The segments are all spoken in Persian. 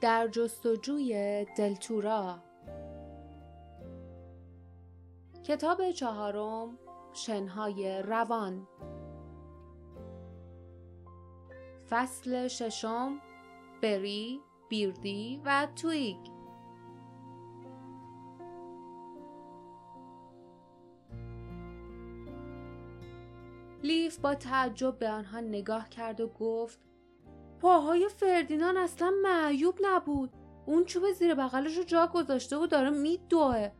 در جستجوی دلتورا. کتاب چهارم شنهای روان. فصل ششم بری، بیردی و تویگ. لیف با تعجب به آنها نگاه کرد و گفت پاهای فردینان اصلا معیوب نبود. اون چوب زیر بغلش رو جا گذاشته و داره میدوه.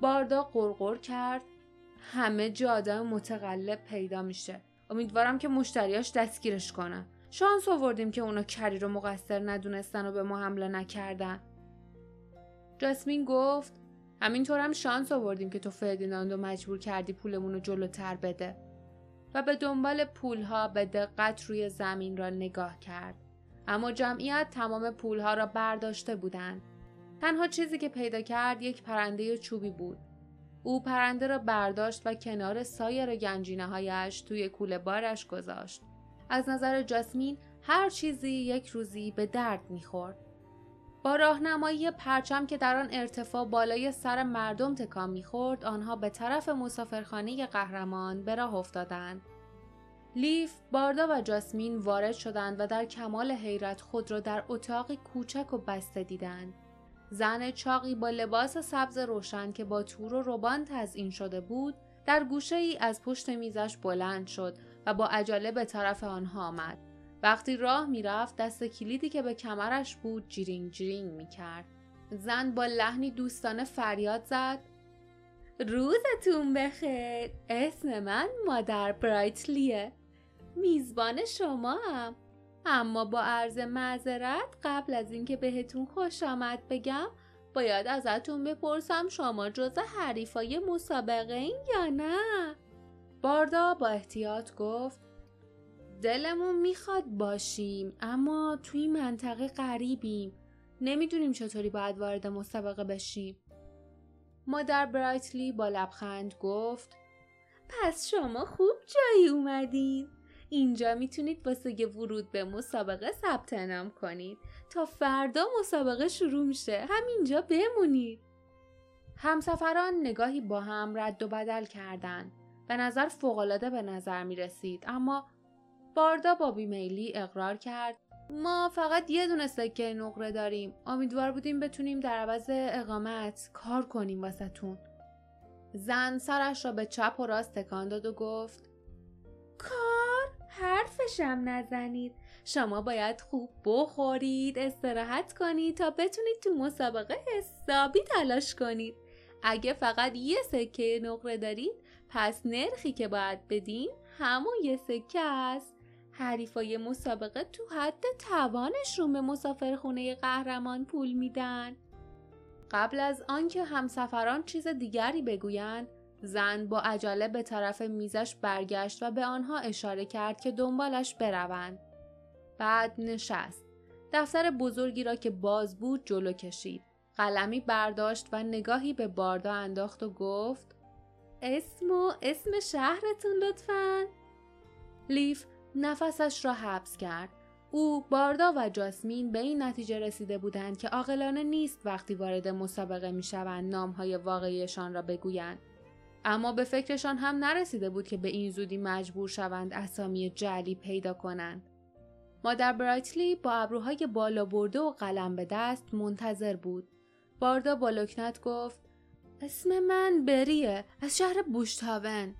باردا قرقر کرد. همه جا آدم متقلب پیدا میشه. امیدوارم که مشتریاش دستگیرش کنن شانس آوردیم که اونا کری رو مقصر ندونستن و به ما حمله نکردن. جاسمین گفت همینطور هم شانس آوردیم که تو فردیناندو مجبور کردی پولمون رو جلوتر بده. و به دنبال پولها به دقت روی زمین را نگاه کرد. اما جمعیت تمام پولها را برداشته بودند. تنها چیزی که پیدا کرد یک پرنده چوبی بود. او پرنده را برداشت و کنار سایر گنجینه هایش توی کوله بارش گذاشت. از نظر جاسمین هر چیزی یک روزی به درد می‌خورد. با راهنمایی پرچم که در آن ارتفاع بالای سر مردم تکان می‌خورد آنها به طرف مسافرخانه قهرمان به راه افتادند لیف، باردا و جاسمین وارد شدند و در کمال حیرت خود را در اتاقی کوچک و بسته دیدند. زن چاقی با لباس سبز روشن که با تور و روبان تزئین شده بود، در گوشه ای از پشت میزش بلند شد و با عجله به طرف آنها آمد. وقتی راه می‌رفت دسته کلیدی که به کمرش بود جیرینگ جیرینگ می کرد. زن با لحنی دوستانه فریاد زد روزتون بخیر اسم من مادر برایتلیه میزبان شما هم. اما با عرض معذرت قبل از اینکه بهتون خوش آمد بگم باید ازتون بپرسم شما جز حریفای مسابقه این یا نه؟ باردا با احتیاط گفت دلمون می‌خواد باشیم اما توی منطقه غریبیم. نمی‌دونیم چطوری باید وارد مسابقه بشیم. مادر برایتلی با لبخند گفت پس شما خوب جایی اومدین. اینجا می‌تونید واسه ورود به مسابقه ثبت نام کنید. تا فردا مسابقه شروع میشه. همینجا بمونید. همسفران نگاهی با هم رد و بدل کردند. به نظر فوقالعاده به نظر می رسید اما باردا با بیمیلی اقرار کرد. ما فقط یه دونه سکه نقره داریم. امیدوار بودیم بتونیم در عوض اقامت کار کنیم واسهتون. زن سرش را به چپ و راست تکان داد و گفت کار حرفشم نزنید. شما باید خوب بخورید استراحت کنید تا بتونید تو مسابقه حسابی تلاش کنید. اگه فقط یه سکه نقره دارید پس نرخی که باید بدین همون یه سکه است. حریفای مسابقه تو حد توانشون به مسافرخونه قهرمان پول میدن قبل از آنکه همسفران چیز دیگری بگویند زن با عجله به طرف میزش برگشت و به آنها اشاره کرد که دنبالش بروند. بعد نشست. دفتر بزرگی را که باز بود جلو کشید. قلمی برداشت و نگاهی به باردا انداخت و گفت اسم و اسم شهرتون لطفا؟ لیف نفسش را حبس کرد. او، باردا و جاسمین به این نتیجه رسیده بودند که عاقلانه نیست وقتی وارد مسابقه می‌شوند نامهای واقعیشان را بگویند. اما به فکرشان هم نرسیده بود که به این زودی مجبور شوند اسامی جعلی پیدا کنند. مادر برایتلی با ابروهای بالا برده و قلم به دست منتظر بود. باردا با لکنت گفت اسم من بریه از شهر بوشتاون.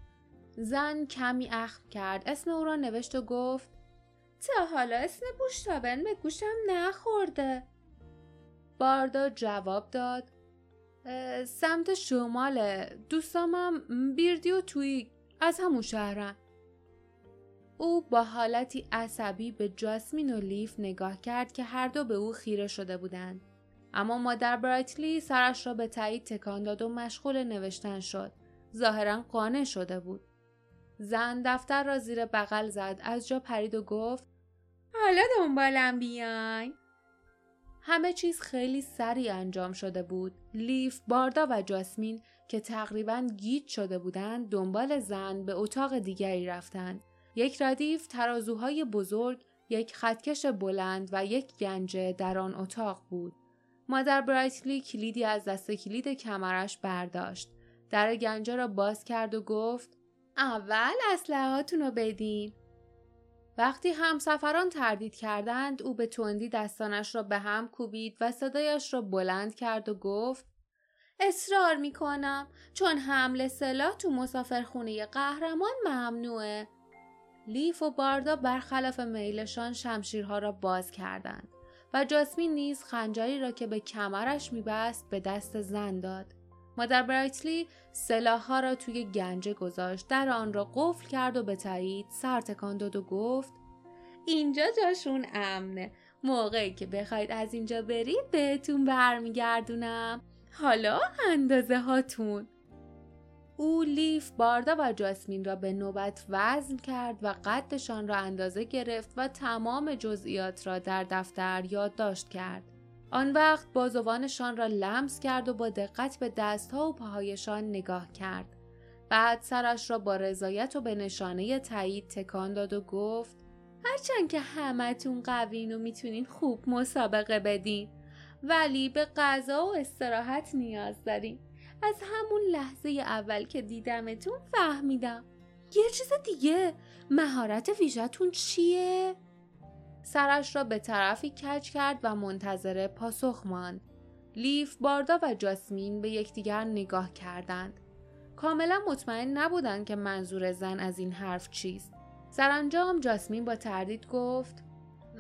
زن کمی اخم کرد. اسم او را نوشت و گفت تا حالا اسم بوشتاون به گوشم نخورده. باردا جواب داد سمت شماله دوستامم بیردی و توی از همون شهرن. او با حالتی عصبی به جاسمین و لیف نگاه کرد که هر دو به او خیره شده بودند. اما مادر برایتلی سرش را به تایید تکان داد و مشغول نوشتن شد. ظاهرا قانع شده بود. زن دفتر را زیر بغل زد از جا پرید و گفت حالا دنبالم بیاین همه چیز خیلی سریع انجام شده بود. لیف، باردا و جاسمین که تقریبا گیت شده بودند دنبال زن به اتاق دیگری رفتند. یک ردیف ترازوهای بزرگ، یک خطکش بلند و یک گنجه در آن اتاق بود. مادر برایتلی کلیدی از دست کلید کمرش برداشت. در گنجه را باز کرد و گفت اول اسلحهاتون رو بدین. وقتی همسفران تردید کردند او به تندی دستانش را به هم کوبید و صدایش را بلند کرد و گفت اصرار می کنم چون حمل سلاح تو مسافرخونه قهرمان ممنوعه. لیف و باردا برخلاف میلشان شمشیرها را باز کردند و جاسمین نیز خنجری را که به کمرش میبست به دست زن داد. مادر برایتلی سلاحها را توی گنجه گذاشت در آن را قفل کرد و به تایید سر تکان داد و گفت اینجا جاشون امنه. موقعی که بخواید از اینجا برید بهتون برمیگردونم. حالا اندازه هاتون. او لیف باردا و جاسمین را به نوبت وزن کرد و قدشان را اندازه گرفت و تمام جزئیات را در دفتر یادداشت کرد. آن وقت بازوانشان را لمس کرد و با دقت به دستها و پاهایشان نگاه کرد. بعد سرش را با رضایت و به نشانه تایید تکان داد و گفت هرچند که همتون قوین و می‌تونین خوب مسابقه بدین ولی به غذا و استراحت نیاز دارین از همون لحظه اول که دیدمتون فهمیدم یه چیز دیگه مهارت ویژتون چیه؟ سرش را به طرفی کج کرد و منتظر پاسخ ماند. لیف، باردا و جاسمین به یکدیگر نگاه کردند. کاملا مطمئن نبودند که منظور زن از این حرف چیست. سرانجام جاسمین با تردید گفت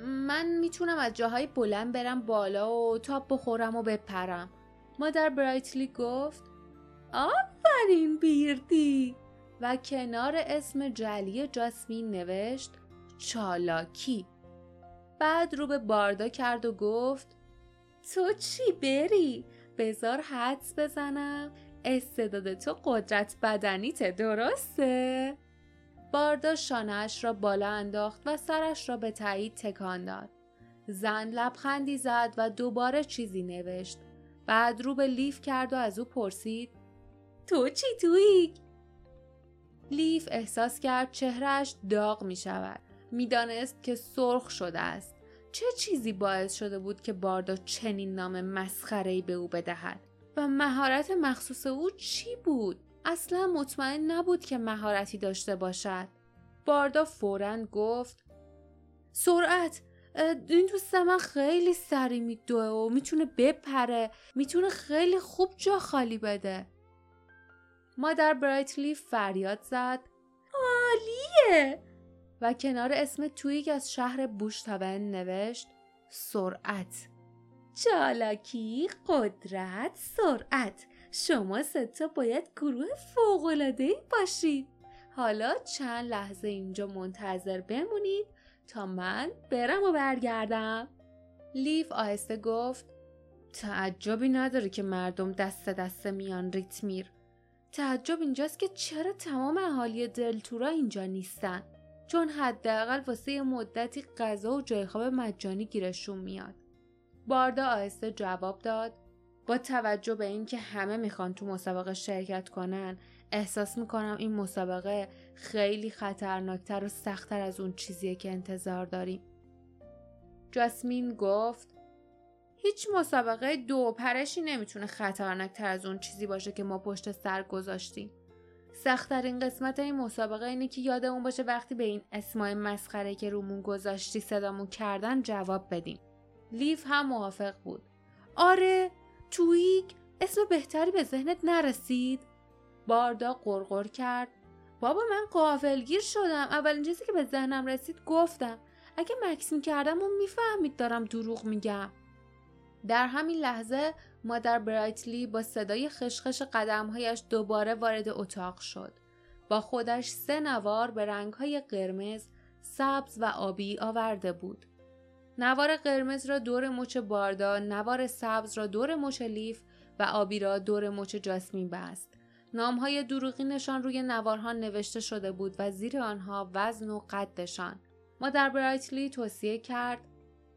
من می‌تونم از جاهای بلند برم بالا و تاپ بخورم و بپرم. مادر برایتلی گفت آفرین بیردی و کنار اسم جلی جاسمین نوشت چالاکی بعد رو به باردا کرد و گفت تو چی بری؟ بزار حدس بزنم استعداد تو قدرت بدنیت درسته؟ باردا شانهش را بالا انداخت و سرش را به تایید تکان داد. زن لبخندی زد و دوباره چیزی نوشت. بعد رو به لیف کرد و از او پرسید تو چی تویی؟ لیف احساس کرد چهرش داغ می شود. می‌دانست که سرخ شده است. چه چیزی باعث شده بود که باردا چنین نام مسخره‌ای به او بدهد و مهارت مخصوص او چی بود؟ اصلا مطمئن نبود که مهارتی داشته باشد. باردا فورا گفت سرعت این دوست من خیلی سری میدوه و می‌تونه بپره می‌تونه خیلی خوب جا خالی بده مادر برایتلی فریاد زد عالیه و کنار اسم تویک از شهر بوشتاون نوشت سرعت. چالاکی قدرت سرعت. شما ستا باید گروه فوقلادهی باشید. حالا چند لحظه اینجا منتظر بمونید تا من برم و برگردم. لیف آهسته گفت تعجبی نداره که مردم دست دست میان ریتمیر. تعجب اینجاست که چرا تمام اهالی دلتورا اینجا نیستن؟ چون حداقل واسه مدتی غذا و جای خواب مجانی گیرشون میاد باردا آهسته جواب داد با توجه به اینکه همه می‌خوان تو مسابقه شرکت کنن احساس می‌کنم این مسابقه خیلی خطرناکتر و سختتر از اون چیزیه که انتظار داریم. جاسمین گفت هیچ مسابقه دو پرشی نمی‌تونه خطرناکتر از اون چیزی باشه که ما پشت سر گذاشتیم. سختترین قسمت این مسابقه اینه که یادمون باشه وقتی به این اسمای مسخره که رومون گذاشتی صدامون کردن جواب بدیم. لیف هم موافق بود. آره تویک اسم بهتری به ذهنت نرسید؟ باردا قرقر کرد بابا من قافلگیر شدم اولین چیزی که به ذهنم رسید گفتم اگه مکس کردم و می‌فهمید دارم دروغ میگم در همین لحظه مادر برایتلی با صدای خشخش قدمهایش دوباره وارد اتاق شد با خودش سه نوار به رنگهای قرمز، سبز و آبی آورده بود. نوار قرمز را دور مچ باردا، نوار سبز را دور مچ لیف و آبی را دور مچ جاسمین بست. نامهای دروغینشان روی نوارها نوشته شده بود و زیر آنها وزن و قدشان. مادر برایتلی توصیه کرد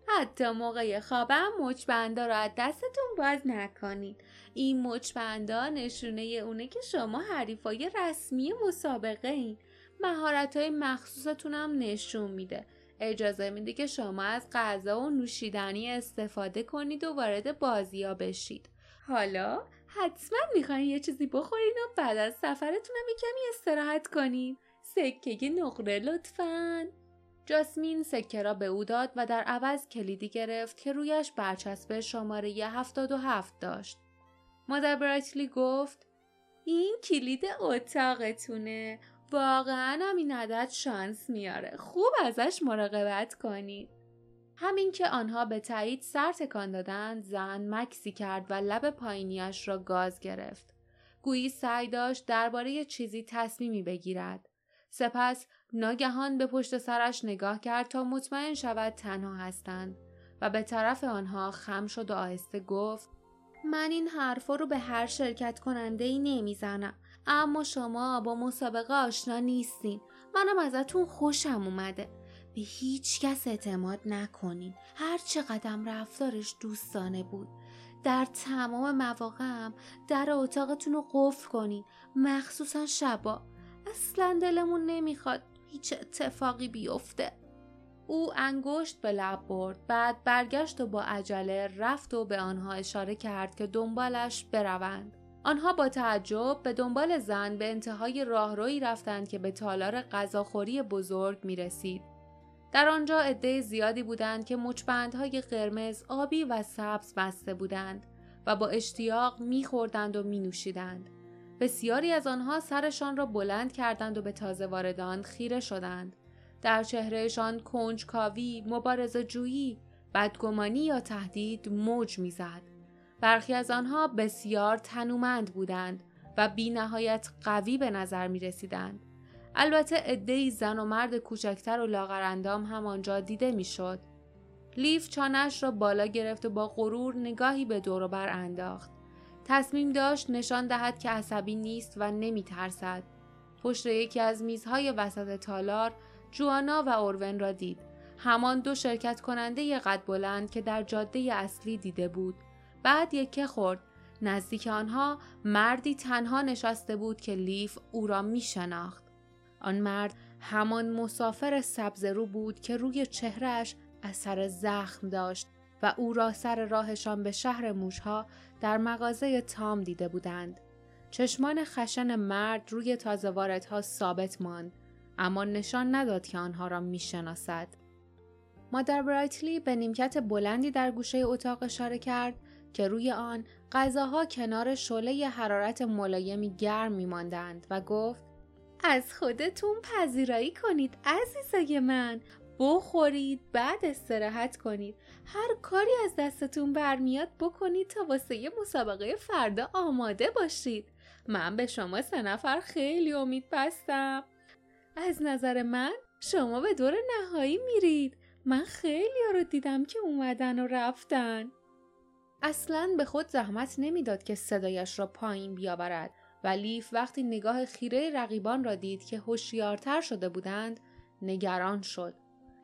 حتی موقع خوابم مچبندا را از دستتون باز نکنید. این مچبندا نشونه اونه که شما حریفای رسمی مسابقه این. مهارت های مخصوصتون هم نشون میده. اجازه میده که شما از غذا و نوشیدنی استفاده کنید و وارد بازی ها بشید حالا حتما می‌خواین یه چیزی بخورین و بعد از سفرتونم یه کمی استراحت کنین سکه نقره لطفا جاسمین سکه را به او داد و در عوض کلیدی گرفت که رویش برچسب شماره هفتاد و هفت داشت. مادر برایتلی گفت این کلید اتاقتونه. واقعا هم این عدد شانس میاره. خوب ازش مراقبت کنید. همین که آنها به تایید سر تکان دادند زن مکسی کرد و لب پایینیش را گاز گرفت. گویی سعی داشت درباره چیزی تصمیمی بگیرد. سپس ناگهان به پشت سرش نگاه کرد تا مطمئن شود تنها هستند و به طرف آنها خم شد و آهسته گفت من این حرفا رو به هر شرکت کننده ای نمی‌زنم اما شما با مسابقه آشنا نیستین. منم ازتون خوشم اومده. به هیچ کس اعتماد نکنین. هر قدم رفتارش دوستانه بود. در تمام مواقع هم در اتاقتون رو قفل کنین. مخصوصا شبا. اصلا دلمون نمی‌خواد هیچ اتفاقی بیفته او انگشت به لب برد بعد برگشت و با عجله رفت و به آنها اشاره کرد که دنبالش بروند آنها با تعجب به دنبال زن به انتهای راهروی رفتند که به تالار غذاخوری بزرگ می رسید. در آنجا عده زیادی بودند که مچبندهای قرمز، آبی و سبز بسته بودند و با اشتیاق میخوردند و می نوشیدند. بسیاری از آنها سرشان را بلند کردند و به تازه واردان خیره شدند. در چهرهشان کنجکاوی، مبارزه جویی، بدگمانی یا تهدید موج می‌زد. برخی از آنها بسیار تنومند بودند و بی نهایت قوی به نظر می رسیدند. البته عدهای زن و مرد کوچکتر و لاغرندام هم آنجا دیده می‌شد. لیف چانش را بالا گرفت و با غرور نگاهی به بر انداخت. تصمیم داشت نشان دهد که عصبی نیست و نمی ترسد. پشت یکی از میزهای وسط تالار جوانا و اورون را دید. همان دو شرکت کننده قد بلند که در جاده اصلی دیده بود. بعد یکه خورد. نزدیک آنها مردی تنها نشسته بود که لیف او را می شناخت. آن مرد همان مسافر سبزرو بود که روی چهرش اثر زخم داشت و او را سر راهشان به شهر موشها در مغازه تام دیده بودند. چشمان خشن مرد روی تازه واردها ثابت ماند اما نشان نداد که آنها را می‌شناسد. مادر برایتلی به نیمکت بلندی در گوشه اتاق اشاره کرد که روی آن غذاها کنار شعله حرارت ملایمی گرم میماندند و گفت از خودتون پذیرایی کنید عزیزای من بخورید بعد استراحت کنید. هر کاری از دستتون برمیاد بکنید تا واسه مسابقه فردا آماده باشید. من به شما سه نفر خیلی امید بستم از نظر من شما به دور نهایی میرید. من خیلی رو دیدم که اومدن و رفتن. اصلا به خود زحمت نمی‌داد که صدایش را پایین بیاورد. و لیف وقتی نگاه خیره رقیبان را دید که هوشیارتر شده بودند نگران شد.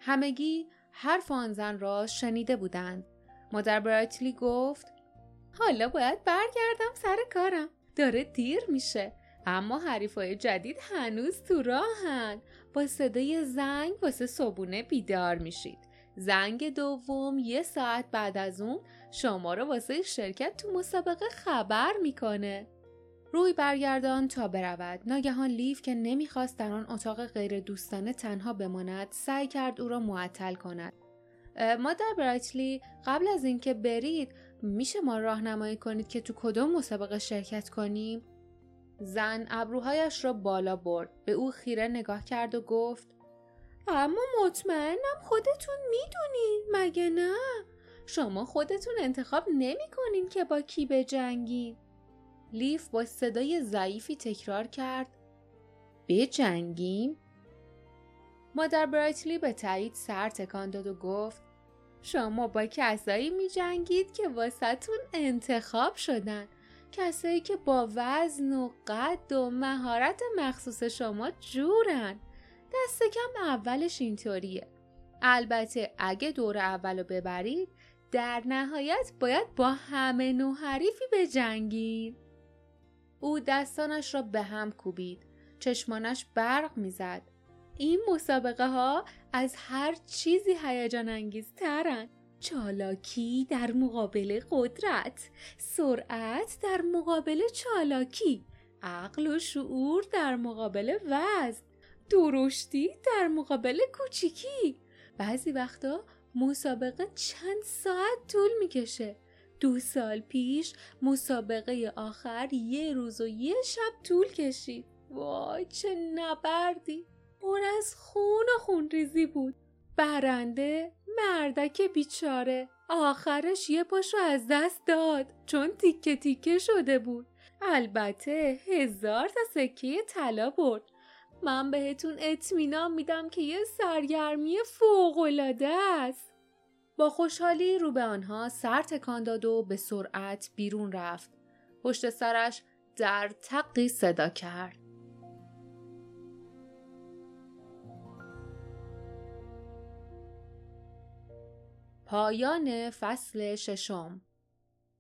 همگی حرف آن زن را شنیده بودند. مادر برایتلی گفت حالا باید برگردم سر کارم. داره دیر میشه. اما حریفای جدید هنوز تو راهن. با صدای زنگ واسه صبونه بیدار میشید. زنگ دوم یه ساعت بعد از اون شما رو واسه شرکت تو مسابقه خبر می‌کنه. روی برگردان تا برود. ناگهان لیف که نمی‌خواست در آن اتاق غیر دوستانه تنها بماند سعی کرد او را معطل کند. مادر برایتلی قبل از اینکه برید میشه ما راهنمایی کنید که تو کدوم مسابقه شرکت کنیم؟ زن ابروهایش را بالا برد. به او خیره نگاه کرد و گفت اما مطمئنم خودتون می‌دونید مگه نه؟ شما خودتون انتخاب نمی کنین که با کی بجنگید لیف با صدای ضعیفی تکرار کرد. بجنگیم؟ مادر برایتلی به تایید سر تکان داد و گفت شما با کسایی می جنگید که واسطون انتخاب شدن. کسایی که با وزن و قد و مهارت مخصوص شما جورن. دست کم اولش اینطوریه. البته اگه دور اول رو ببرید در نهایت باید با همه نوع حریفی بجنگید. او دستانش را به هم کوبید. چشمانش برق می‌زد. این مسابقه ها از هر چیزی هیجان انگیز ترن. چالاکی در مقابل قدرت، سرعت در مقابل چالاکی، عقل و شعور در مقابل وزن، درشتی در مقابل کوچیکی. بعضی وقتا مسابقه چند ساعت طول می‌کشه. دو سال پیش مسابقه آخر یه روز و یه شب طول کشید. وای چه نبردی! پر از خون و خونریزی بود. برنده مردک بیچاره آخرش یه پاشو از دست داد چون تیکه تیکه شده بود. البته هزار تا سکه طلا برد. من بهتون اطمینان میدم که یه سرگرمی فوقالعاده است. با خوشحالی رو به آنها سر تکان داد و به سرعت بیرون رفت. پشت سرش در تقی صدا کرد. پایان فصل ششم.